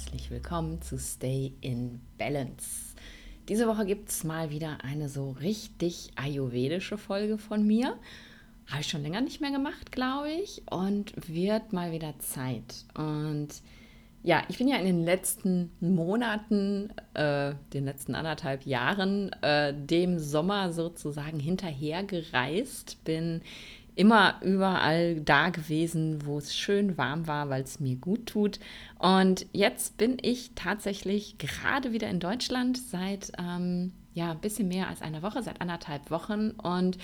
herzlich willkommen zu Stay in Balance. Diese Woche gibt es mal wieder eine so richtig ayurvedische Folge von mir. Habe ich schon länger nicht mehr gemacht, glaube ich, und wird mal wieder Zeit. Und ja, ich bin ja in den letzten Monaten, äh, den letzten anderthalb Jahren, äh, dem Sommer sozusagen hinterhergereist, bin immer überall da gewesen, wo es schön warm war, weil es mir gut tut. Und jetzt bin ich tatsächlich gerade wieder in Deutschland seit ähm, ja ein bisschen mehr als einer Woche, seit anderthalb Wochen und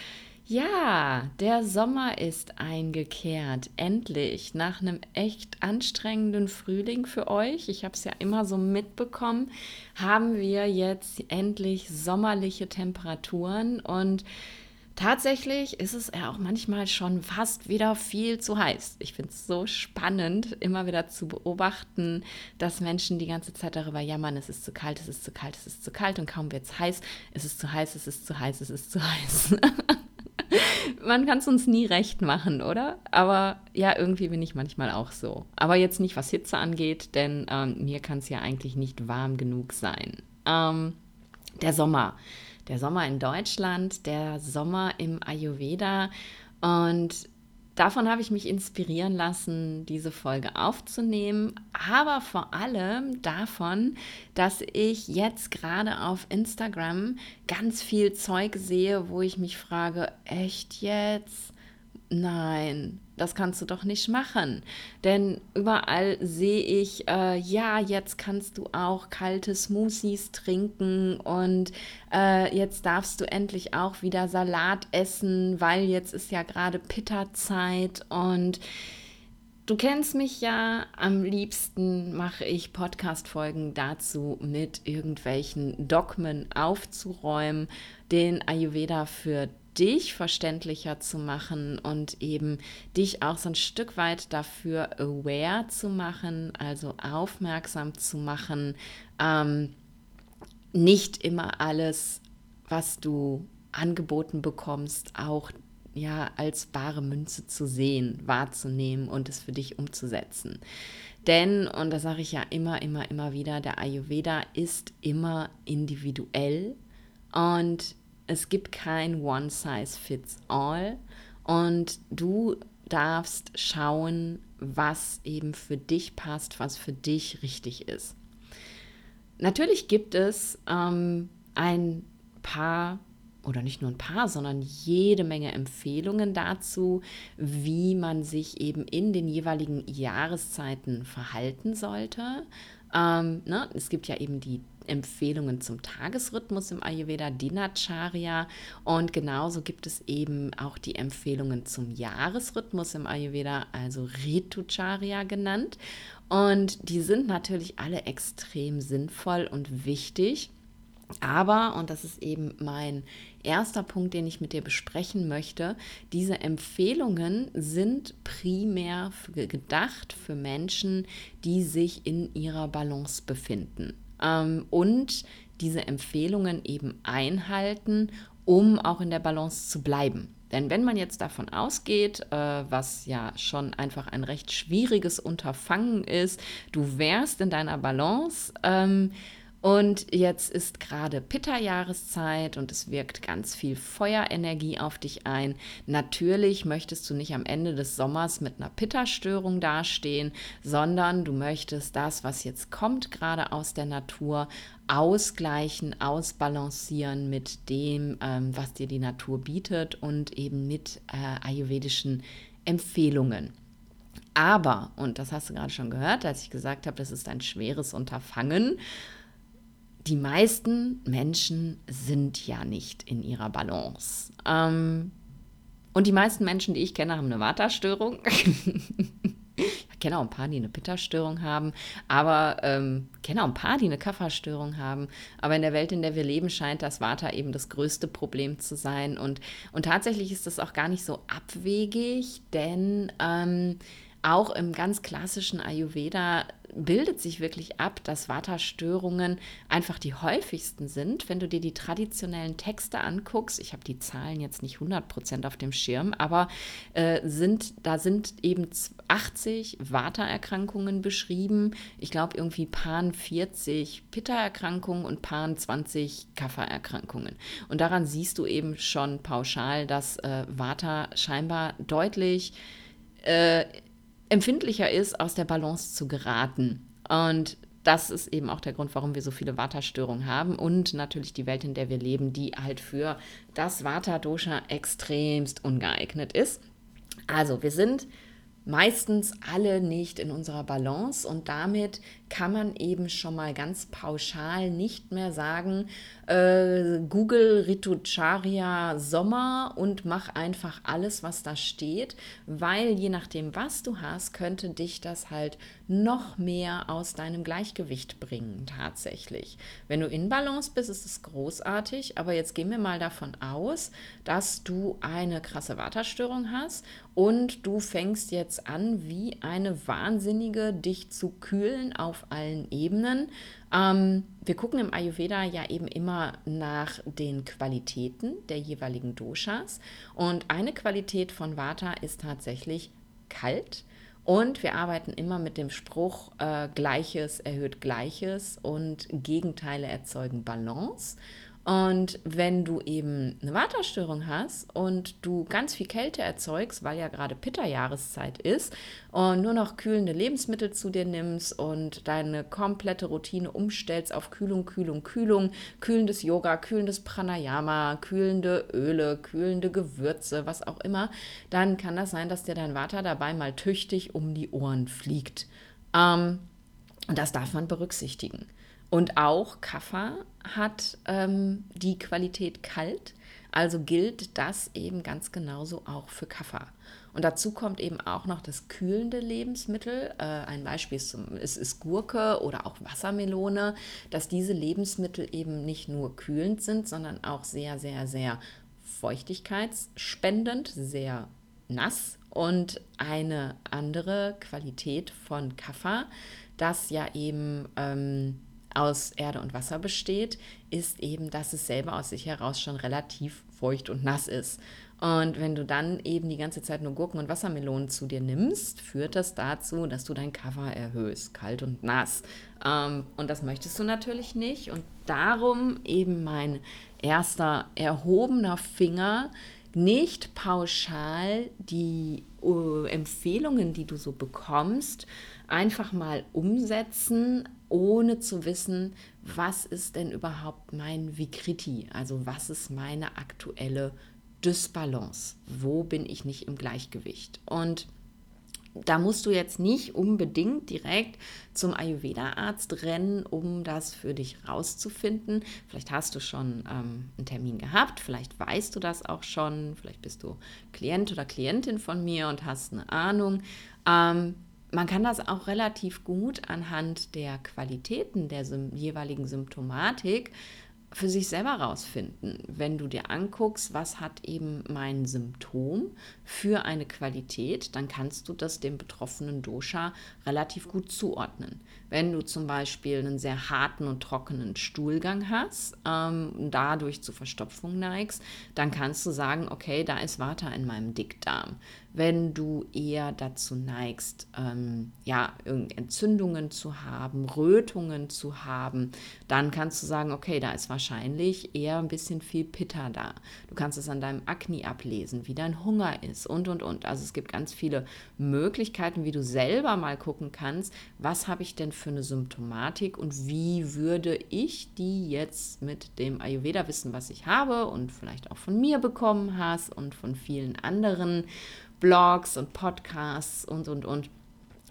ja, der Sommer ist eingekehrt. Endlich. Nach einem echt anstrengenden Frühling für euch, ich habe es ja immer so mitbekommen, haben wir jetzt endlich sommerliche Temperaturen und Tatsächlich ist es ja auch manchmal schon fast wieder viel zu heiß. Ich finde es so spannend, immer wieder zu beobachten, dass Menschen die ganze Zeit darüber jammern, es ist zu kalt, es ist zu kalt, es ist zu kalt und kaum wird es heiß, es ist zu heiß, es ist zu heiß, es ist zu heiß. Man kann es uns nie recht machen, oder? Aber ja, irgendwie bin ich manchmal auch so. Aber jetzt nicht, was Hitze angeht, denn ähm, mir kann es ja eigentlich nicht warm genug sein. Ähm, der Sommer der Sommer in Deutschland, der Sommer im Ayurveda. Und davon habe ich mich inspirieren lassen, diese Folge aufzunehmen, aber vor allem davon, dass ich jetzt gerade auf Instagram ganz viel Zeug sehe, wo ich mich frage, echt jetzt? Nein, das kannst du doch nicht machen. Denn überall sehe ich, äh, ja, jetzt kannst du auch kalte Smoothies trinken und äh, jetzt darfst du endlich auch wieder Salat essen, weil jetzt ist ja gerade Pitta-Zeit und Du kennst mich ja, am liebsten mache ich Podcast-Folgen dazu, mit irgendwelchen Dogmen aufzuräumen, den Ayurveda für dich verständlicher zu machen und eben dich auch so ein Stück weit dafür aware zu machen, also aufmerksam zu machen, ähm, nicht immer alles, was du angeboten bekommst, auch ja als bare Münze zu sehen, wahrzunehmen und es für dich umzusetzen. Denn, und das sage ich ja immer, immer, immer wieder, der Ayurveda ist immer individuell und es gibt kein One Size Fits All und du darfst schauen, was eben für dich passt, was für dich richtig ist. Natürlich gibt es ähm, ein paar oder nicht nur ein paar, sondern jede Menge Empfehlungen dazu, wie man sich eben in den jeweiligen Jahreszeiten verhalten sollte. Ähm, ne? Es gibt ja eben die Empfehlungen zum Tagesrhythmus im Ayurveda, Dinacharya. Und genauso gibt es eben auch die Empfehlungen zum Jahresrhythmus im Ayurveda, also Ritucharya genannt. Und die sind natürlich alle extrem sinnvoll und wichtig. Aber, und das ist eben mein erster Punkt, den ich mit dir besprechen möchte, diese Empfehlungen sind primär gedacht für Menschen, die sich in ihrer Balance befinden ähm, und diese Empfehlungen eben einhalten, um auch in der Balance zu bleiben. Denn wenn man jetzt davon ausgeht, äh, was ja schon einfach ein recht schwieriges Unterfangen ist, du wärst in deiner Balance, ähm, und jetzt ist gerade Pitta-Jahreszeit und es wirkt ganz viel Feuerenergie auf dich ein. Natürlich möchtest du nicht am Ende des Sommers mit einer Pitta-Störung dastehen, sondern du möchtest das, was jetzt kommt, gerade aus der Natur, ausgleichen, ausbalancieren mit dem, ähm, was dir die Natur bietet und eben mit äh, ayurvedischen Empfehlungen. Aber, und das hast du gerade schon gehört, als ich gesagt habe, das ist ein schweres Unterfangen, die meisten Menschen sind ja nicht in ihrer Balance. Ähm, und die meisten Menschen, die ich kenne, haben eine Vata-Störung. ich kenne auch ein paar, die eine Pitta-Störung haben, aber ähm, kenne auch ein paar, die eine Kapha-Störung haben. Aber in der Welt, in der wir leben, scheint das Vata eben das größte Problem zu sein. Und, und tatsächlich ist das auch gar nicht so abwegig, denn ähm, auch im ganz klassischen Ayurveda bildet sich wirklich ab, dass Vata-Störungen einfach die häufigsten sind. Wenn du dir die traditionellen Texte anguckst, ich habe die Zahlen jetzt nicht 100% auf dem Schirm, aber äh, sind, da sind eben 80 Vata-Erkrankungen beschrieben. Ich glaube irgendwie Pan 40 Pitta-Erkrankungen und Pan 20 Kapha-Erkrankungen. Und daran siehst du eben schon pauschal, dass äh, Vata scheinbar deutlich äh, empfindlicher ist, aus der Balance zu geraten. Und das ist eben auch der Grund, warum wir so viele Vata-Störungen haben und natürlich die Welt, in der wir leben, die halt für das Vata-Dosha extremst ungeeignet ist. Also wir sind meistens alle nicht in unserer Balance und damit kann man eben schon mal ganz pauschal nicht mehr sagen, äh, Google Ritucharya Sommer und mach einfach alles, was da steht, weil je nachdem, was du hast, könnte dich das halt noch mehr aus deinem Gleichgewicht bringen tatsächlich. Wenn du in Balance bist, ist es großartig, aber jetzt gehen wir mal davon aus, dass du eine krasse Waterstörung hast und du fängst jetzt an, wie eine Wahnsinnige dich zu kühlen auf allen Ebenen. Ähm, wir gucken im Ayurveda ja eben immer nach den Qualitäten der jeweiligen Doshas. Und eine Qualität von Vata ist tatsächlich kalt. Und wir arbeiten immer mit dem Spruch, äh, Gleiches erhöht Gleiches und Gegenteile erzeugen Balance. Und wenn du eben eine Waterstörung hast und du ganz viel Kälte erzeugst, weil ja gerade Pitta-Jahreszeit ist und nur noch kühlende Lebensmittel zu dir nimmst und deine komplette Routine umstellst auf Kühlung, Kühlung, Kühlung, kühlendes Yoga, kühlendes Pranayama, kühlende Öle, kühlende Gewürze, was auch immer, dann kann das sein, dass dir dein Water dabei mal tüchtig um die Ohren fliegt. Ähm, und das darf man berücksichtigen. Und auch Kaffer hat ähm, die Qualität kalt, also gilt das eben ganz genauso auch für Kaffer. Und dazu kommt eben auch noch das kühlende Lebensmittel. Äh, ein Beispiel ist, ist, ist, Gurke oder auch Wassermelone, dass diese Lebensmittel eben nicht nur kühlend sind, sondern auch sehr, sehr, sehr feuchtigkeitsspendend, sehr nass und eine andere Qualität von Kaffer, das ja eben ähm, aus Erde und Wasser besteht, ist eben, dass es selber aus sich heraus schon relativ feucht und nass ist. Und wenn du dann eben die ganze Zeit nur Gurken und Wassermelonen zu dir nimmst, führt das dazu, dass du dein Cover erhöhst, kalt und nass. Ähm, und das möchtest du natürlich nicht. Und darum eben mein erster erhobener Finger, nicht pauschal die uh, Empfehlungen, die du so bekommst, einfach mal umsetzen, ohne zu wissen, was ist denn überhaupt mein Vikriti, also was ist meine aktuelle Dysbalance, wo bin ich nicht im Gleichgewicht. Und da musst du jetzt nicht unbedingt direkt zum Ayurveda-Arzt rennen, um das für dich rauszufinden. Vielleicht hast du schon ähm, einen Termin gehabt, vielleicht weißt du das auch schon, vielleicht bist du Klient oder Klientin von mir und hast eine Ahnung. Ähm, man kann das auch relativ gut anhand der Qualitäten der jeweiligen Symptomatik für sich selber rausfinden, wenn du dir anguckst, was hat eben mein Symptom für eine Qualität, dann kannst du das dem betroffenen Dosha relativ gut zuordnen. Wenn du zum Beispiel einen sehr harten und trockenen Stuhlgang hast, ähm, dadurch zu Verstopfung neigst, dann kannst du sagen, okay, da ist Water in meinem Dickdarm wenn du eher dazu neigst, ähm, ja, Entzündungen zu haben, Rötungen zu haben, dann kannst du sagen, okay, da ist wahrscheinlich eher ein bisschen viel Pitta da. Du kannst es an deinem Akne ablesen, wie dein Hunger ist und, und, und. Also es gibt ganz viele Möglichkeiten, wie du selber mal gucken kannst, was habe ich denn für eine Symptomatik und wie würde ich die jetzt mit dem Ayurveda-Wissen, was ich habe und vielleicht auch von mir bekommen hast und von vielen anderen, Blogs und Podcasts und, und, und,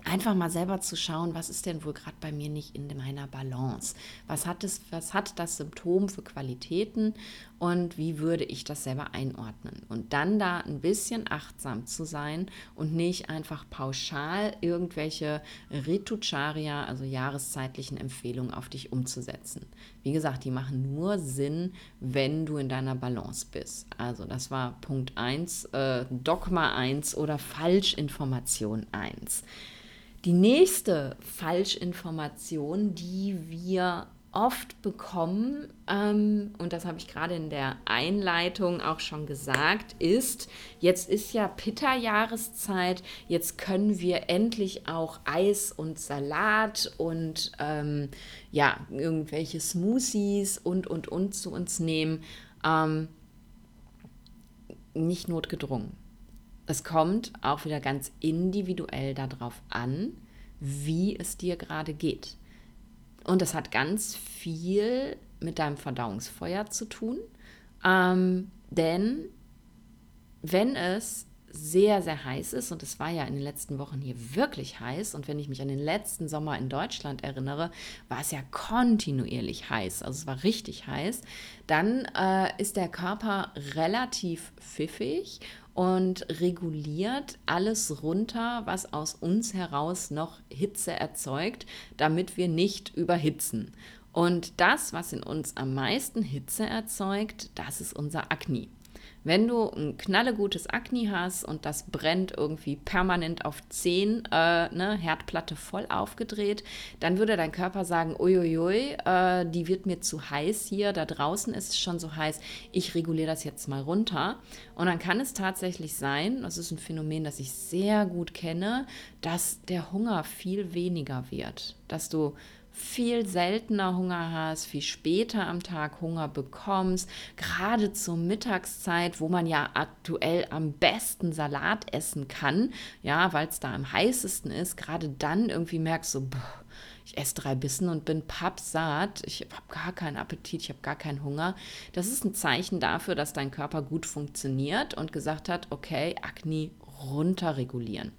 einfach mal selber zu schauen, was ist denn wohl gerade bei mir nicht in meiner Balance? Was hat, es, was hat das Symptom für Qualitäten und wie würde ich das selber einordnen? Und dann da ein bisschen achtsam zu sein und nicht einfach pauschal irgendwelche Ritucharia, also jahreszeitlichen Empfehlungen auf dich umzusetzen. Wie gesagt, die machen nur Sinn, wenn du in deiner Balance bist. Also das war Punkt 1, äh, Dogma 1 oder Falschinformation 1. Die nächste Falschinformation, die wir oft bekommen, ähm, und das habe ich gerade in der Einleitung auch schon gesagt, ist, jetzt ist ja Pitta-Jahreszeit, jetzt können wir endlich auch Eis und Salat und ähm, ja, irgendwelche Smoothies und, und, und zu uns nehmen. Ähm, nicht notgedrungen. Es kommt auch wieder ganz individuell darauf an, wie es dir gerade geht. Und das hat ganz viel mit deinem Verdauungsfeuer zu tun. Ähm, denn wenn es sehr, sehr heiß ist, und es war ja in den letzten Wochen hier wirklich heiß, und wenn ich mich an den letzten Sommer in Deutschland erinnere, war es ja kontinuierlich heiß, also es war richtig heiß, dann äh, ist der Körper relativ pfiffig und reguliert alles runter, was aus uns heraus noch Hitze erzeugt, damit wir nicht überhitzen. Und das, was in uns am meisten Hitze erzeugt, das ist unser Akne. Wenn du ein knallegutes Akne hast und das brennt irgendwie permanent auf 10, äh, ne, Herdplatte voll aufgedreht, dann würde dein Körper sagen, uiuiui, äh, die wird mir zu heiß hier, da draußen ist es schon so heiß, ich reguliere das jetzt mal runter. Und dann kann es tatsächlich sein, das ist ein Phänomen, das ich sehr gut kenne, dass der Hunger viel weniger wird, dass du viel seltener Hunger hast, viel später am Tag Hunger bekommst, gerade zur Mittagszeit, wo man ja aktuell am besten Salat essen kann, ja, weil es da am heißesten ist, gerade dann irgendwie merkst du, boah, ich esse drei Bissen und bin pappsatt, ich habe gar keinen Appetit, ich habe gar keinen Hunger. Das ist ein Zeichen dafür, dass dein Körper gut funktioniert und gesagt hat, okay, Akne runterregulieren.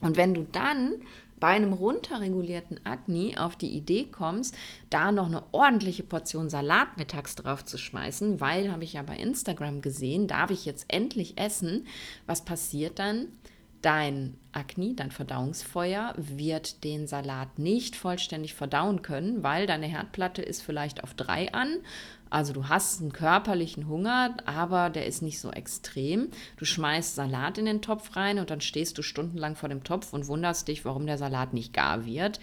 Und wenn du dann bei einem runterregulierten Agni auf die Idee kommst, da noch eine ordentliche Portion Salat mittags drauf zu schmeißen, weil, habe ich ja bei Instagram gesehen, darf ich jetzt endlich essen, was passiert dann? Dein Akne, dein Verdauungsfeuer, wird den Salat nicht vollständig verdauen können, weil deine Herdplatte ist vielleicht auf drei an also du hast einen körperlichen Hunger, aber der ist nicht so extrem. Du schmeißt Salat in den Topf rein und dann stehst du stundenlang vor dem Topf und wunderst dich, warum der Salat nicht gar wird.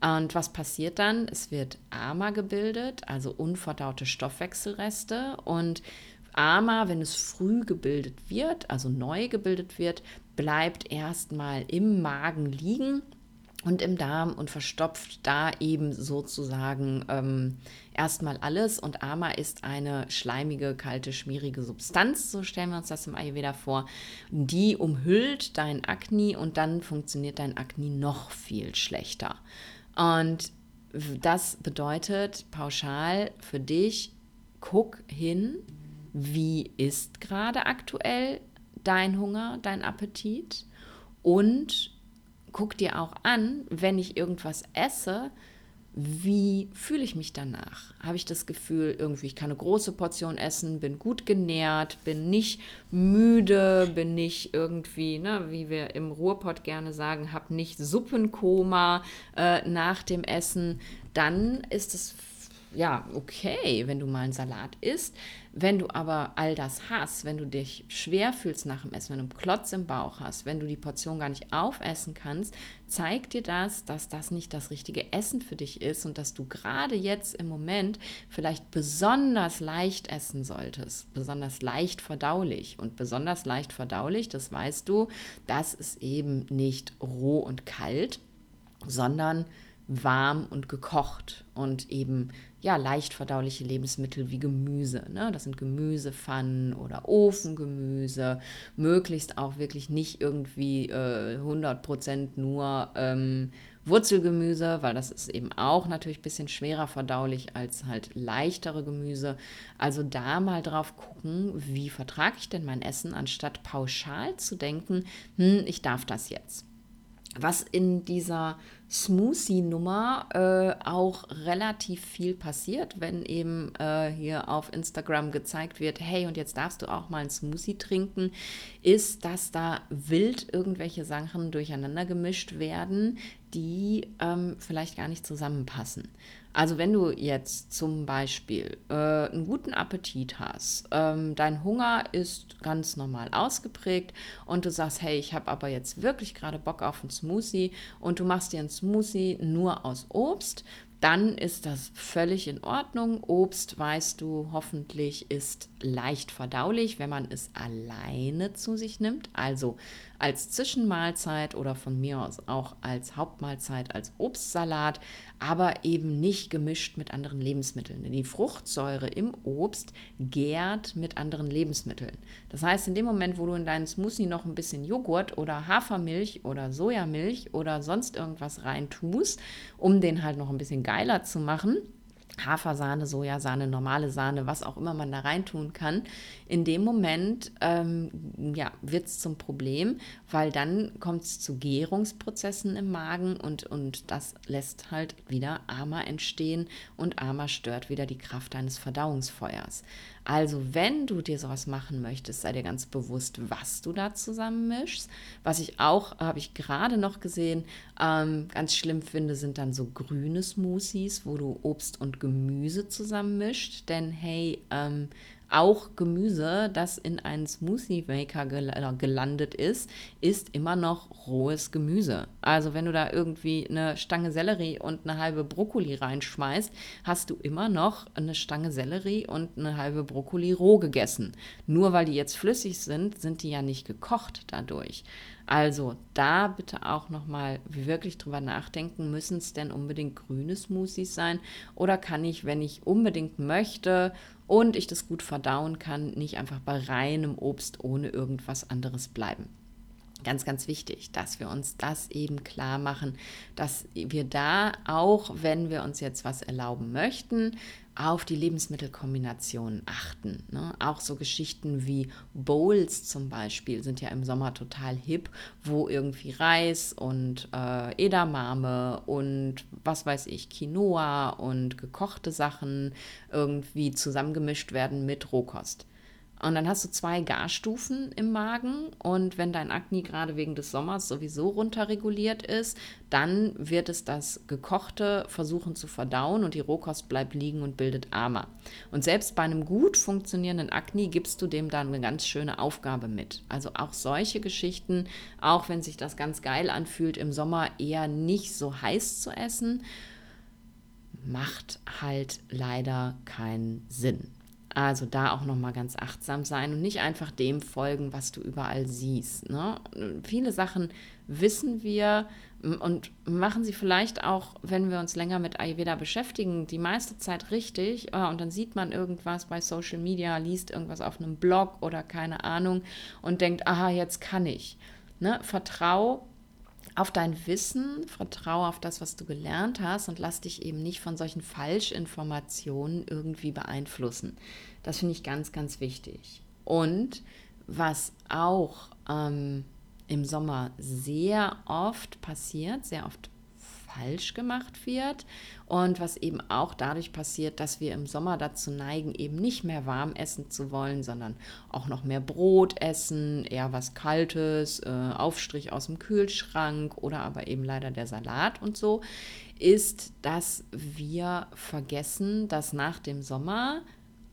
Und was passiert dann? Es wird AMA gebildet, also unverdaute Stoffwechselreste. Und AMA, wenn es früh gebildet wird, also neu gebildet wird, bleibt erstmal im Magen liegen und im Darm und verstopft da eben sozusagen ähm, erstmal alles. Und Ama ist eine schleimige, kalte, schmierige Substanz, so stellen wir uns das im Ayurveda vor. Die umhüllt dein Akne und dann funktioniert dein Akne noch viel schlechter. Und das bedeutet pauschal für dich, guck hin, wie ist gerade aktuell dein Hunger, dein Appetit und guck dir auch an, wenn ich irgendwas esse, wie fühle ich mich danach? Habe ich das Gefühl, irgendwie, ich kann eine große Portion essen, bin gut genährt, bin nicht müde, bin nicht irgendwie, ne, wie wir im Ruhrpott gerne sagen, habe nicht Suppenkoma äh, nach dem Essen, dann ist es ja, okay, wenn du mal einen Salat isst. Wenn du aber all das hast, wenn du dich schwer fühlst nach dem Essen, wenn du einen Klotz im Bauch hast, wenn du die Portion gar nicht aufessen kannst, zeigt dir das, dass das nicht das richtige Essen für dich ist und dass du gerade jetzt im Moment vielleicht besonders leicht essen solltest, besonders leicht verdaulich. Und besonders leicht verdaulich, das weißt du, das ist eben nicht roh und kalt, sondern warm und gekocht und eben ja leicht verdauliche Lebensmittel wie Gemüse. Ne? Das sind Gemüsepfannen oder Ofengemüse. Möglichst auch wirklich nicht irgendwie äh, 100% nur ähm, Wurzelgemüse, weil das ist eben auch natürlich ein bisschen schwerer verdaulich als halt leichtere Gemüse. Also da mal drauf gucken, wie vertrage ich denn mein Essen, anstatt pauschal zu denken, hm, ich darf das jetzt. was in dieser Smoothie-Nummer äh, auch relativ viel passiert, wenn eben äh, hier auf Instagram gezeigt wird, hey, und jetzt darfst du auch mal einen Smoothie trinken, ist, dass da wild irgendwelche Sachen durcheinander gemischt werden, die ähm, vielleicht gar nicht zusammenpassen. Also wenn du jetzt zum Beispiel äh, einen guten Appetit hast, ähm, dein Hunger ist ganz normal ausgeprägt und du sagst, hey, ich habe aber jetzt wirklich gerade Bock auf einen Smoothie und du machst dir einen Smoothie nur aus Obst, dann ist das völlig in Ordnung. Obst, weißt du, hoffentlich ist leicht verdaulich, wenn man es alleine zu sich nimmt. Also als Zwischenmahlzeit oder von mir aus auch als Hauptmahlzeit, als Obstsalat, aber eben nicht gemischt mit anderen Lebensmitteln. Denn die Fruchtsäure im Obst gärt mit anderen Lebensmitteln. Das heißt, in dem Moment, wo du in deinen Smoothie noch ein bisschen Joghurt oder Hafermilch oder Sojamilch oder sonst irgendwas rein tust, um den halt noch ein bisschen geiler zu machen, Hafersahne, Sojasahne, normale Sahne, was auch immer man da reintun kann, in dem Moment ähm, ja, wird es zum Problem, weil dann kommt es zu Gärungsprozessen im Magen und, und das lässt halt wieder Ama entstehen und Ama stört wieder die Kraft deines Verdauungsfeuers. Also wenn du dir sowas machen möchtest, sei dir ganz bewusst, was du da zusammenmischst. Was ich auch, habe ich gerade noch gesehen, ähm, ganz schlimm finde, sind dann so grüne Smoothies, wo du Obst und Gemüse zusammenmischt. Denn hey, ähm, auch Gemüse, das in einen Smoothie Maker gel äh, gelandet ist, ist immer noch rohes Gemüse. Also wenn du da irgendwie eine Stange Sellerie und eine halbe Brokkoli reinschmeißt, hast du immer noch eine Stange Sellerie und eine halbe Brokkoli roh gegessen. Nur weil die jetzt flüssig sind, sind die ja nicht gekocht dadurch. Also da bitte auch nochmal wirklich drüber nachdenken, müssen es denn unbedingt grüne Smoothies sein oder kann ich, wenn ich unbedingt möchte und ich das gut verdauen kann, nicht einfach bei reinem Obst ohne irgendwas anderes bleiben. Ganz, ganz wichtig, dass wir uns das eben klar machen, dass wir da auch, wenn wir uns jetzt was erlauben möchten, auf die Lebensmittelkombinationen achten. Ne? Auch so Geschichten wie Bowls zum Beispiel sind ja im Sommer total hip, wo irgendwie Reis und äh, Edamame und was weiß ich, Quinoa und gekochte Sachen irgendwie zusammengemischt werden mit Rohkost. Und dann hast du zwei Garstufen im Magen. Und wenn dein Akne gerade wegen des Sommers sowieso runterreguliert ist, dann wird es das Gekochte versuchen zu verdauen und die Rohkost bleibt liegen und bildet Ama. Und selbst bei einem gut funktionierenden Akne gibst du dem dann eine ganz schöne Aufgabe mit. Also auch solche Geschichten, auch wenn sich das ganz geil anfühlt, im Sommer eher nicht so heiß zu essen, macht halt leider keinen Sinn. Also da auch nochmal ganz achtsam sein und nicht einfach dem folgen, was du überall siehst. Ne? Viele Sachen wissen wir und machen sie vielleicht auch, wenn wir uns länger mit Ayurveda beschäftigen, die meiste Zeit richtig. Äh, und dann sieht man irgendwas bei Social Media, liest irgendwas auf einem Blog oder keine Ahnung und denkt, aha, jetzt kann ich. Ne? Vertrau auf dein Wissen, vertraue auf das, was du gelernt hast und lass dich eben nicht von solchen Falschinformationen irgendwie beeinflussen. Das finde ich ganz, ganz wichtig. Und was auch ähm, im Sommer sehr oft passiert, sehr oft falsch gemacht wird und was eben auch dadurch passiert, dass wir im Sommer dazu neigen, eben nicht mehr warm essen zu wollen, sondern auch noch mehr Brot essen, eher was Kaltes, äh, Aufstrich aus dem Kühlschrank oder aber eben leider der Salat und so, ist, dass wir vergessen, dass nach dem Sommer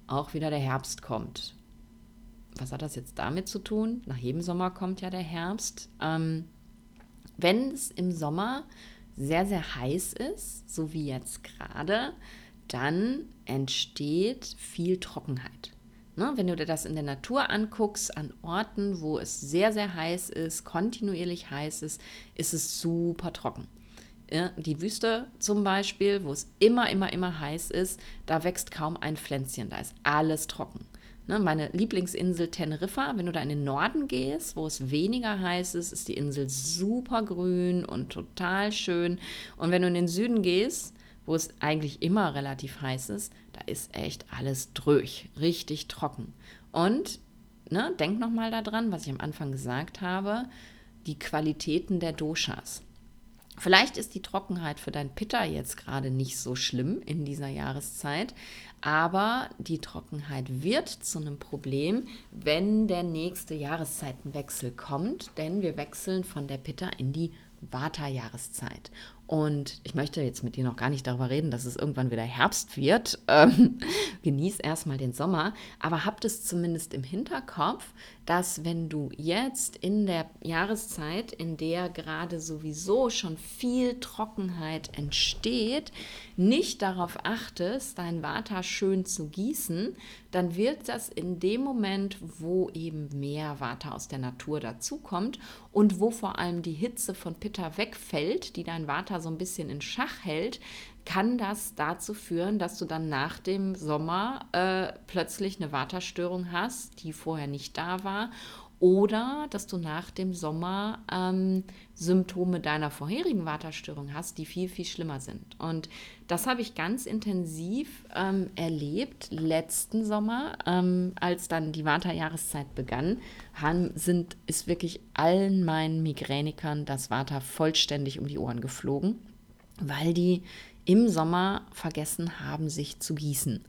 auch wieder der Herbst kommt. Was hat das jetzt damit zu tun? Nach jedem Sommer kommt ja der Herbst. Ähm, wenn es im Sommer sehr, sehr heiß ist, so wie jetzt gerade, dann entsteht viel Trockenheit. Ne, wenn du dir das in der Natur anguckst, an Orten, wo es sehr, sehr heiß ist, kontinuierlich heiß ist, ist es super trocken. Die Wüste zum Beispiel, wo es immer, immer, immer heiß ist, da wächst kaum ein Pflänzchen, da ist alles trocken. Ne, meine Lieblingsinsel Teneriffa, wenn du da in den Norden gehst, wo es weniger heiß ist, ist die Insel super grün und total schön. Und wenn du in den Süden gehst, wo es eigentlich immer relativ heiß ist, da ist echt alles dröch, richtig trocken. Und ne, denk nochmal daran, was ich am Anfang gesagt habe, die Qualitäten der Doshas. Vielleicht ist die Trockenheit für dein Pitter jetzt gerade nicht so schlimm in dieser Jahreszeit, aber die Trockenheit wird zu einem Problem, wenn der nächste Jahreszeitenwechsel kommt, denn wir wechseln von der Pitta in die Vata-Jahreszeit. Und ich möchte jetzt mit dir noch gar nicht darüber reden, dass es irgendwann wieder Herbst wird. Ähm, genieß erstmal den Sommer, aber habt es zumindest im Hinterkopf, dass wenn du jetzt in der Jahreszeit, in der gerade sowieso schon viel Trockenheit entsteht, nicht darauf achtest, dein Vata schön zu gießen, dann wird das in dem Moment, wo eben mehr Vata aus der Natur dazukommt und wo vor allem die Hitze von Pitta wegfällt, die dein Vata so ein bisschen in Schach hält, kann das dazu führen, dass du dann nach dem Sommer äh, plötzlich eine Waterstörung hast, die vorher nicht da war. Oder dass du nach dem Sommer ähm, Symptome deiner vorherigen Waterstörung hast, die viel, viel schlimmer sind. Und das habe ich ganz intensiv ähm, erlebt letzten Sommer, ähm, als dann die Vata-Jahreszeit begann, haben, sind, ist wirklich allen meinen Migränikern das Vata vollständig um die Ohren geflogen, weil die im Sommer vergessen haben, sich zu gießen.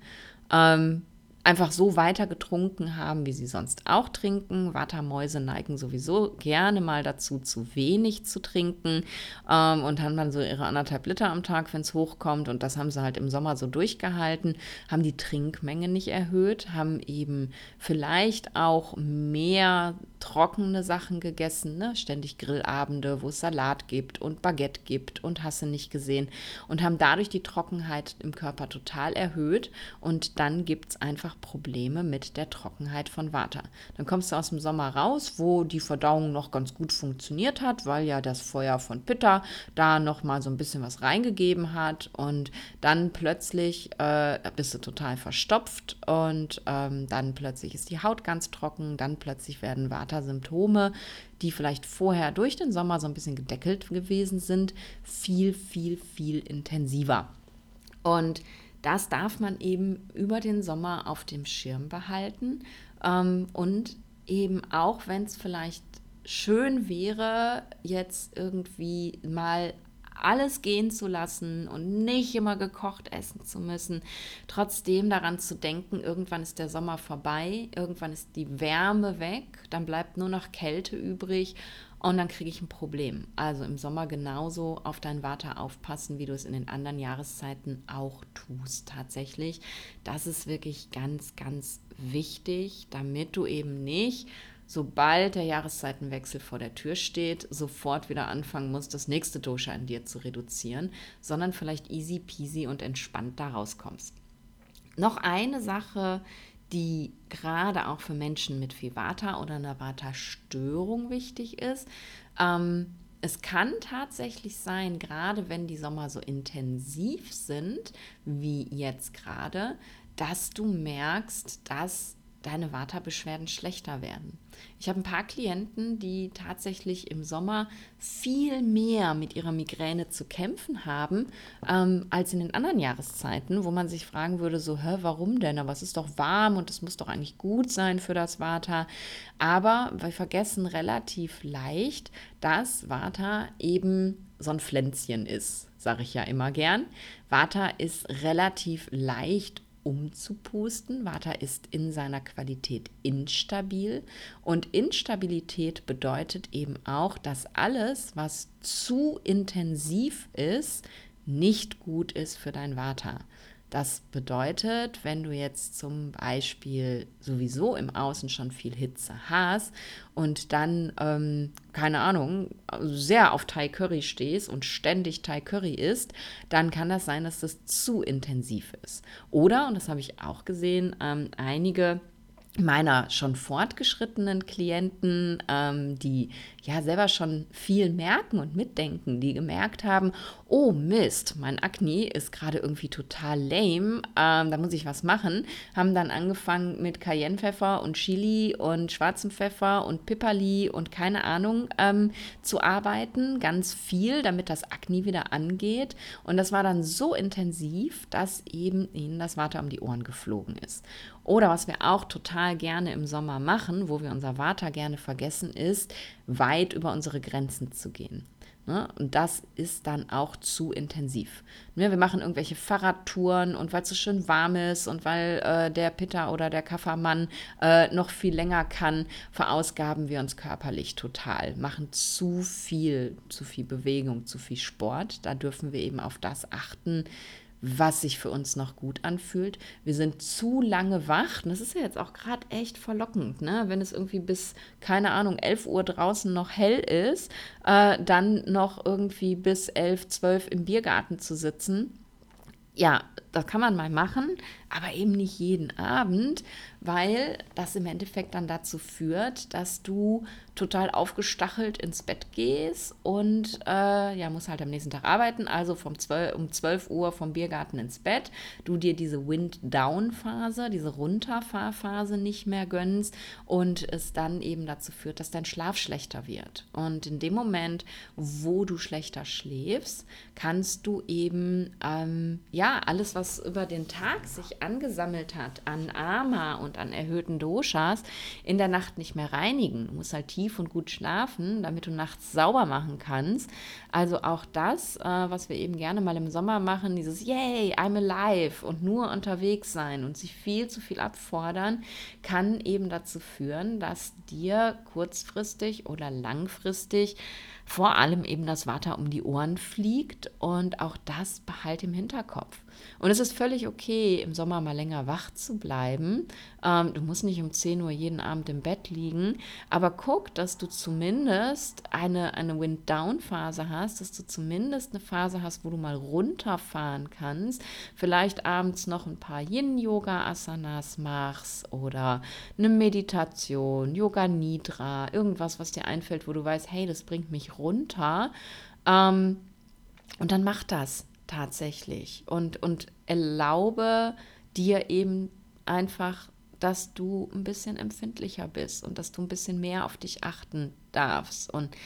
Ähm, einfach so weiter getrunken haben, wie sie sonst auch trinken. Wattermäuse neigen sowieso gerne mal dazu, zu wenig zu trinken ähm, und haben dann so ihre anderthalb Liter am Tag, wenn es hochkommt. Und das haben sie halt im Sommer so durchgehalten, haben die Trinkmenge nicht erhöht, haben eben vielleicht auch mehr trockene Sachen gegessen, ne? ständig Grillabende, wo es Salat gibt und Baguette gibt und hasse nicht gesehen und haben dadurch die Trockenheit im Körper total erhöht und dann gibt es einfach Probleme mit der Trockenheit von Vata. Dann kommst du aus dem Sommer raus, wo die Verdauung noch ganz gut funktioniert hat, weil ja das Feuer von Pitta da noch mal so ein bisschen was reingegeben hat und dann plötzlich äh, bist du total verstopft und ähm, dann plötzlich ist die Haut ganz trocken, dann plötzlich werden Vata-Symptome, die vielleicht vorher durch den Sommer so ein bisschen gedeckelt gewesen sind, viel, viel, viel intensiver. Und das darf man eben über den Sommer auf dem Schirm behalten ähm, und eben auch, wenn es vielleicht schön wäre, jetzt irgendwie mal alles gehen zu lassen und nicht immer gekocht essen zu müssen, trotzdem daran zu denken, irgendwann ist der Sommer vorbei, irgendwann ist die Wärme weg, dann bleibt nur noch Kälte übrig und dann kriege ich ein Problem. Also im Sommer genauso auf dein Water aufpassen, wie du es in den anderen Jahreszeiten auch tust tatsächlich. Das ist wirklich ganz, ganz wichtig, damit du eben nicht sobald der Jahreszeitenwechsel vor der Tür steht, sofort wieder anfangen musst, das nächste Dosha in dir zu reduzieren, sondern vielleicht easy peasy und entspannt da rauskommst. Noch eine Sache, die gerade auch für Menschen mit Vivata oder einer Vata-Störung wichtig ist. Ähm, es kann tatsächlich sein, gerade wenn die Sommer so intensiv sind, wie jetzt gerade, dass du merkst, dass deine Vata-Beschwerden schlechter werden. Ich habe ein paar Klienten, die tatsächlich im Sommer viel mehr mit ihrer Migräne zu kämpfen haben ähm, als in den anderen Jahreszeiten, wo man sich fragen würde, so, hä, warum denn? Aber es ist doch warm und es muss doch eigentlich gut sein für das Vata. Aber wir vergessen relativ leicht, dass Vata eben so ein Pflänzchen ist, sage ich ja immer gern. Vata ist relativ leicht umzupusten. Vata ist in seiner Qualität instabil und Instabilität bedeutet eben auch, dass alles, was zu intensiv ist, nicht gut ist für dein Vata. Das bedeutet, wenn du jetzt zum Beispiel sowieso im Außen schon viel Hitze hast und dann, ähm, keine Ahnung, sehr auf Thai Curry stehst und ständig Thai Curry isst, dann kann das sein, dass das zu intensiv ist. Oder, und das habe ich auch gesehen, ähm, einige meiner schon fortgeschrittenen Klienten, ähm, die ja selber schon viel merken und mitdenken, die gemerkt haben, oh Mist, mein Akne ist gerade irgendwie total lame, ähm, da muss ich was machen, haben dann angefangen mit Cayennepfeffer und Chili und schwarzem Pfeffer und Pipperli und keine Ahnung ähm, zu arbeiten, ganz viel, damit das Akne wieder angeht. Und das war dann so intensiv, dass eben ihnen das Water um die Ohren geflogen ist. Oder was wir auch total gerne im Sommer machen, wo wir unser Water gerne vergessen, ist, weit über unsere Grenzen zu gehen. Ne? Und das ist dann auch zu intensiv. Ne? Wir machen irgendwelche Fahrradtouren und weil es so schön warm ist und weil äh, der Pitter oder der Kaffermann äh, noch viel länger kann, verausgaben wir uns körperlich total, machen zu viel, zu viel Bewegung, zu viel Sport. Da dürfen wir eben auf das achten, was sich für uns noch gut anfühlt. Wir sind zu lange wach. Und das ist ja jetzt auch gerade echt verlockend, ne? wenn es irgendwie bis, keine Ahnung, 11 Uhr draußen noch hell ist, äh, dann noch irgendwie bis 11, 12 im Biergarten zu sitzen. Ja, das kann man mal machen, aber eben nicht jeden Abend, weil das im Endeffekt dann dazu führt, dass du total aufgestachelt ins Bett gehst und äh, ja, musst halt am nächsten Tag arbeiten, also vom 12, um 12 Uhr vom Biergarten ins Bett, du dir diese Wind-Down-Phase, diese Runterfahrphase nicht mehr gönnst und es dann eben dazu führt, dass dein Schlaf schlechter wird. Und in dem Moment, wo du schlechter schläfst, kannst du eben, ähm, ja, alles, was über den Tag sich angesammelt hat an Ama und an erhöhten Doshas, in der Nacht nicht mehr reinigen. Du musst halt tief und gut schlafen, damit du nachts sauber machen kannst. Also auch das, äh, was wir eben gerne mal im Sommer machen, dieses Yay, I'm alive und nur unterwegs sein und sich viel zu viel abfordern, kann eben dazu führen, dass dir kurzfristig oder langfristig vor allem eben das Water um die Ohren fliegt und auch das behalte im Hinterkopf. Und es ist völlig okay, im Sommer mal länger wach zu bleiben. Ähm, du musst nicht um 10 Uhr jeden Abend im Bett liegen, aber guck, dass du zumindest eine, eine Wind-Down-Phase hast, dass du zumindest eine Phase hast, wo du mal runterfahren kannst. Vielleicht abends noch ein paar Yin-Yoga-Asanas machst oder eine Meditation, Yoga Nidra, irgendwas, was dir einfällt, wo du weißt, hey, das bringt mich runter. Ähm, und dann mach das tatsächlich und, und erlaube dir eben einfach, dass du ein bisschen empfindlicher bist und dass du ein bisschen mehr auf dich achten darfst. Und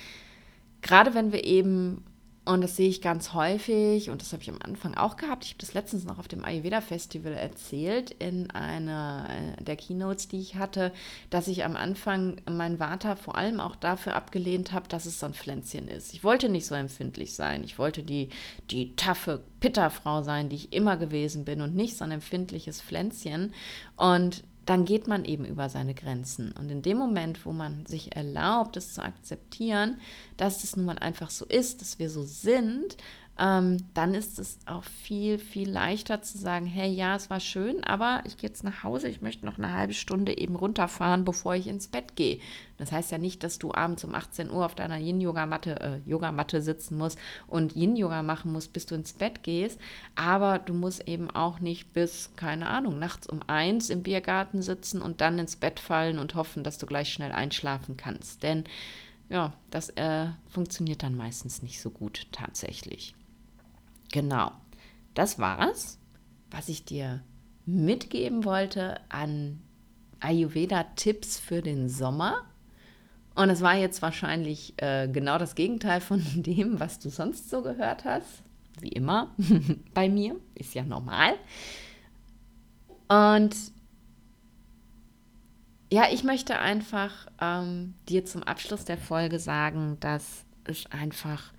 gerade wenn wir eben und das sehe ich ganz häufig und das habe ich am Anfang auch gehabt. Ich habe das letztens noch auf dem Ayurveda Festival erzählt in einer äh, der Keynotes, die ich hatte, dass ich am Anfang mein Vata vor allem auch dafür abgelehnt habe, dass es so ein Pflänzchen ist. Ich wollte nicht so empfindlich sein. Ich wollte die, die taffe Pitterfrau sein, die ich immer gewesen bin und nicht so ein empfindliches Pflänzchen. Und dann geht man eben über seine Grenzen. Und in dem Moment, wo man sich erlaubt, es zu akzeptieren, dass es nun mal einfach so ist, dass wir so sind, ähm, dann ist es auch viel, viel leichter zu sagen, hey, ja, es war schön, aber ich gehe jetzt nach Hause, ich möchte noch eine halbe Stunde eben runterfahren, bevor ich ins Bett gehe. Das heißt ja nicht, dass du abends um 18 Uhr auf deiner Yin-Yoga-Matte äh, Yogamatte sitzen musst und Yin-Yoga machen musst, bis du ins Bett gehst, aber du musst eben auch nicht bis, keine Ahnung, nachts um eins im Biergarten sitzen und dann ins Bett fallen und hoffen, dass du gleich schnell einschlafen kannst. Denn ja, das äh, funktioniert dann meistens nicht so gut tatsächlich. Genau, das war's, was ich dir mitgeben wollte an Ayurveda-Tipps für den Sommer. Und es war jetzt wahrscheinlich äh, genau das Gegenteil von dem, was du sonst so gehört hast. Wie immer bei mir, ist ja normal. Und ja, ich möchte einfach ähm, dir zum Abschluss der Folge sagen, dass es einfach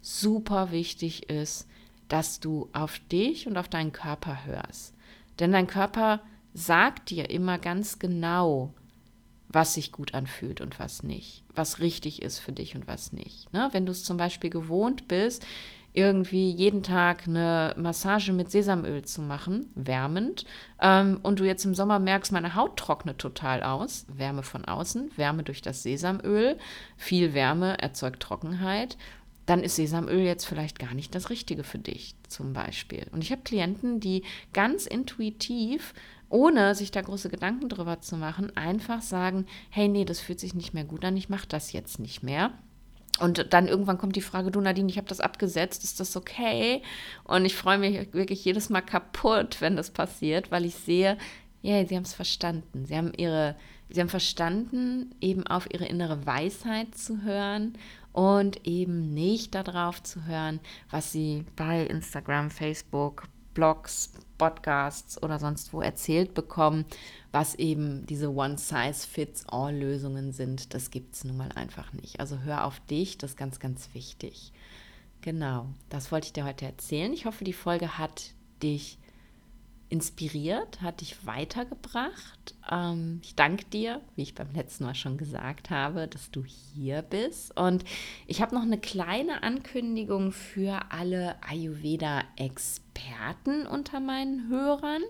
super wichtig ist, dass du auf dich und auf deinen Körper hörst. Denn dein Körper sagt dir immer ganz genau, was sich gut anfühlt und was nicht, was richtig ist für dich und was nicht. Ne? Wenn du es zum Beispiel gewohnt bist, irgendwie jeden Tag eine Massage mit Sesamöl zu machen, wärmend, ähm, und du jetzt im Sommer merkst, meine Haut trocknet total aus, Wärme von außen, Wärme durch das Sesamöl, viel Wärme erzeugt Trockenheit, dann ist Sesamöl jetzt vielleicht gar nicht das Richtige für dich, zum Beispiel. Und ich habe Klienten, die ganz intuitiv, ohne sich da große Gedanken drüber zu machen, einfach sagen, hey, nee, das fühlt sich nicht mehr gut an, ich mache das jetzt nicht mehr. Und dann irgendwann kommt die Frage, du Nadine, ich habe das abgesetzt, ist das okay? Und ich freue mich wirklich jedes Mal kaputt, wenn das passiert, weil ich sehe, ja, sie haben es verstanden. Sie haben ihre, sie haben verstanden, eben auf ihre innere Weisheit zu hören und eben nicht darauf zu hören, was sie bei Instagram, Facebook, Blogs, Podcasts oder sonst wo erzählt bekommen, was eben diese One-Size-Fits-All-Lösungen sind. Das gibt es nun mal einfach nicht. Also hör auf dich, das ist ganz, ganz wichtig. Genau, das wollte ich dir heute erzählen. Ich hoffe, die Folge hat dich inspiriert, hat dich weitergebracht. Ähm, ich danke dir, wie ich beim letzten Mal schon gesagt habe, dass du hier bist. Und ich habe noch eine kleine Ankündigung für alle Ayurveda-Experten unter meinen Hörern.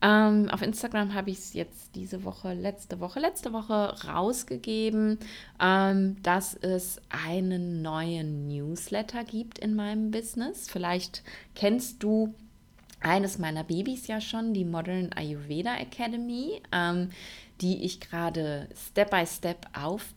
Ähm, auf Instagram habe ich es jetzt diese Woche, letzte Woche, letzte Woche rausgegeben, ähm, dass es einen neuen Newsletter gibt in meinem Business. Vielleicht kennst du eines meiner Babys ja schon, die Modern Ayurveda Academy, ähm, die ich gerade Step by Step aufbaue,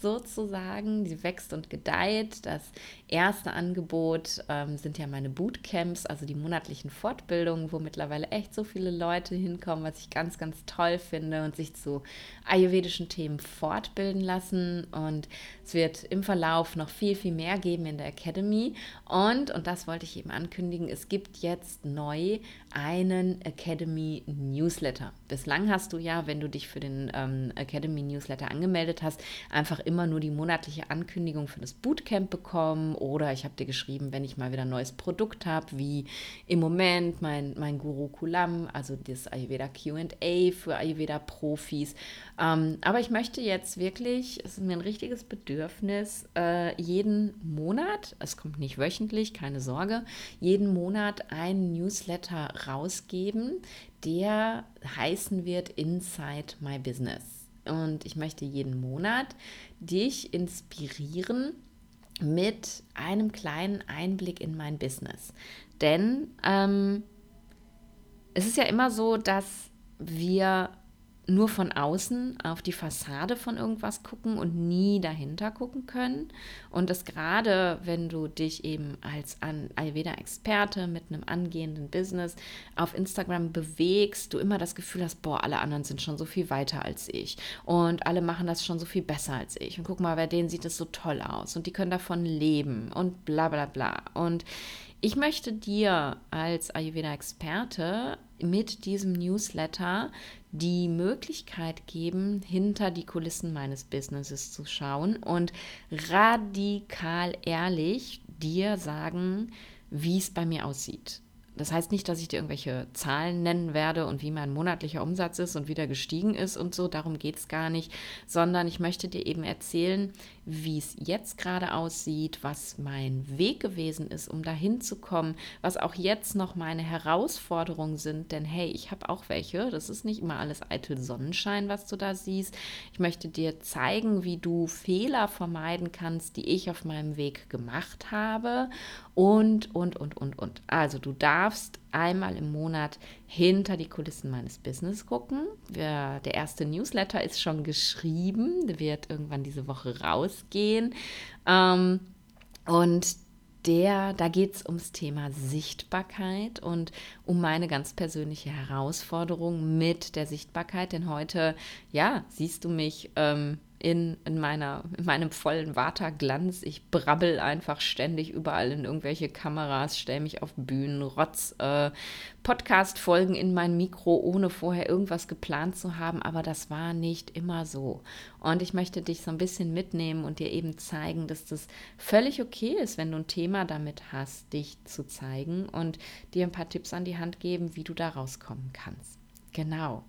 sozusagen. Die wächst und gedeiht. Das erste Angebot ähm, sind ja meine Bootcamps, also die monatlichen Fortbildungen, wo mittlerweile echt so viele Leute hinkommen, was ich ganz, ganz toll finde und sich zu ayurvedischen Themen fortbilden lassen. Und es wird im Verlauf noch viel, viel mehr geben in der Academy. Und, und das wollte ich eben ankündigen, es gibt jetzt neu einen Academy Newsletter. Bislang hast du ja, wenn du dich für den ähm, Academy Newsletter angemeldet hast, einfach immer nur die monatliche Ankündigung für das Bootcamp bekommen oder ich habe dir geschrieben, wenn ich mal wieder ein neues Produkt habe, wie im Moment mein, mein Guru Kulam, also das Ayurveda QA für Ayurveda-Profis. Ähm, aber ich möchte jetzt wirklich, es ist mir ein richtiges Bedürfnis, äh, jeden Monat, es kommt nicht wöchentlich, keine Sorge, jeden Monat einen Newsletter rausgeben, der heißen wird Inside My Business. Und ich möchte jeden Monat dich inspirieren, mit einem kleinen Einblick in mein Business. Denn ähm, es ist ja immer so, dass wir nur von außen auf die Fassade von irgendwas gucken und nie dahinter gucken können. Und das gerade, wenn du dich eben als Ayurveda-Experte mit einem angehenden Business auf Instagram bewegst, du immer das Gefühl hast, boah, alle anderen sind schon so viel weiter als ich. Und alle machen das schon so viel besser als ich. Und guck mal, bei denen sieht es so toll aus. Und die können davon leben und bla bla bla. Und ich möchte dir als Ayurveda-Experte mit diesem Newsletter die Möglichkeit geben, hinter die Kulissen meines Businesses zu schauen und radikal ehrlich dir sagen, wie es bei mir aussieht. Das heißt nicht, dass ich dir irgendwelche Zahlen nennen werde und wie mein monatlicher Umsatz ist und wie der gestiegen ist und so, darum geht es gar nicht, sondern ich möchte dir eben erzählen, wie es jetzt gerade aussieht, was mein Weg gewesen ist, um dahin zu kommen, was auch jetzt noch meine Herausforderungen sind, denn hey, ich habe auch welche, das ist nicht immer alles eitel Sonnenschein, was du da siehst. Ich möchte dir zeigen, wie du Fehler vermeiden kannst, die ich auf meinem Weg gemacht habe und, und, und, und, und. Also du darfst einmal im Monat hinter die Kulissen meines Business gucken. Der, der erste Newsletter ist schon geschrieben, der wird irgendwann diese Woche rausgehen. Ähm, und der, da geht es ums Thema Sichtbarkeit und um meine ganz persönliche Herausforderung mit der Sichtbarkeit. Denn heute, ja, siehst du mich ähm, in, in, meiner, in meinem vollen Waterglanz. Ich brabbel einfach ständig überall in irgendwelche Kameras, stelle mich auf Bühnen, rotz äh, Podcast-Folgen in mein Mikro, ohne vorher irgendwas geplant zu haben. Aber das war nicht immer so. Und ich möchte dich so ein bisschen mitnehmen und dir eben zeigen, dass das völlig okay ist, wenn du ein Thema damit hast, dich zu zeigen und dir ein paar Tipps an die Hand geben, wie du da rauskommen kannst. Genau.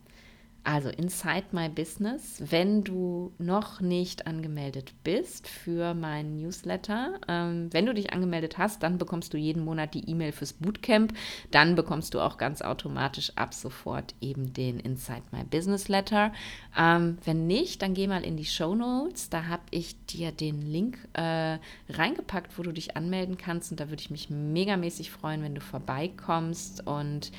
Also Inside My Business, wenn du noch nicht angemeldet bist für meinen Newsletter, ähm, wenn du dich angemeldet hast, dann bekommst du jeden Monat die E-Mail fürs Bootcamp. Dann bekommst du auch ganz automatisch ab sofort eben den Inside My Business Letter. Ähm, wenn nicht, dann geh mal in die Show Notes. Da habe ich dir den Link äh, reingepackt, wo du dich anmelden kannst. Und da würde ich mich megamäßig freuen, wenn du vorbeikommst und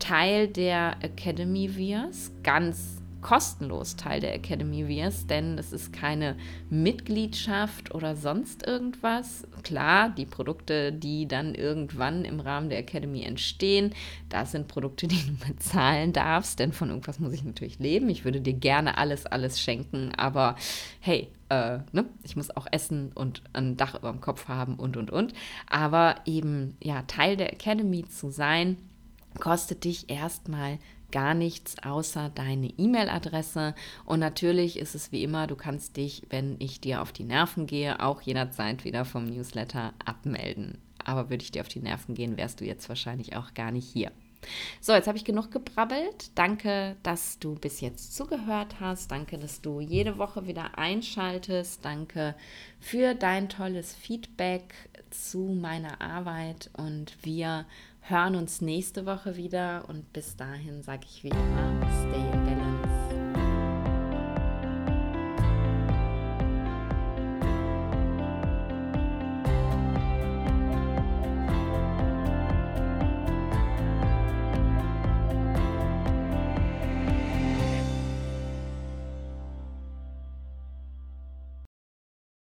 Teil der Academy wirst, ganz kostenlos Teil der Academy wirst, denn es ist keine Mitgliedschaft oder sonst irgendwas. Klar, die Produkte, die dann irgendwann im Rahmen der Academy entstehen, das sind Produkte, die du bezahlen darfst, denn von irgendwas muss ich natürlich leben. Ich würde dir gerne alles, alles schenken, aber hey, äh, ne? ich muss auch essen und ein Dach über dem Kopf haben und, und, und. Aber eben, ja, Teil der Academy zu sein, kostet dich erstmal gar nichts außer deine E-Mail-Adresse. Und natürlich ist es wie immer, du kannst dich, wenn ich dir auf die Nerven gehe, auch jederzeit wieder vom Newsletter abmelden. Aber würde ich dir auf die Nerven gehen, wärst du jetzt wahrscheinlich auch gar nicht hier. So, jetzt habe ich genug gebrabbelt. Danke, dass du bis jetzt zugehört hast. Danke, dass du jede Woche wieder einschaltest. Danke für dein tolles Feedback zu meiner Arbeit und wir hören uns nächste Woche wieder und bis dahin sage ich wie immer, stay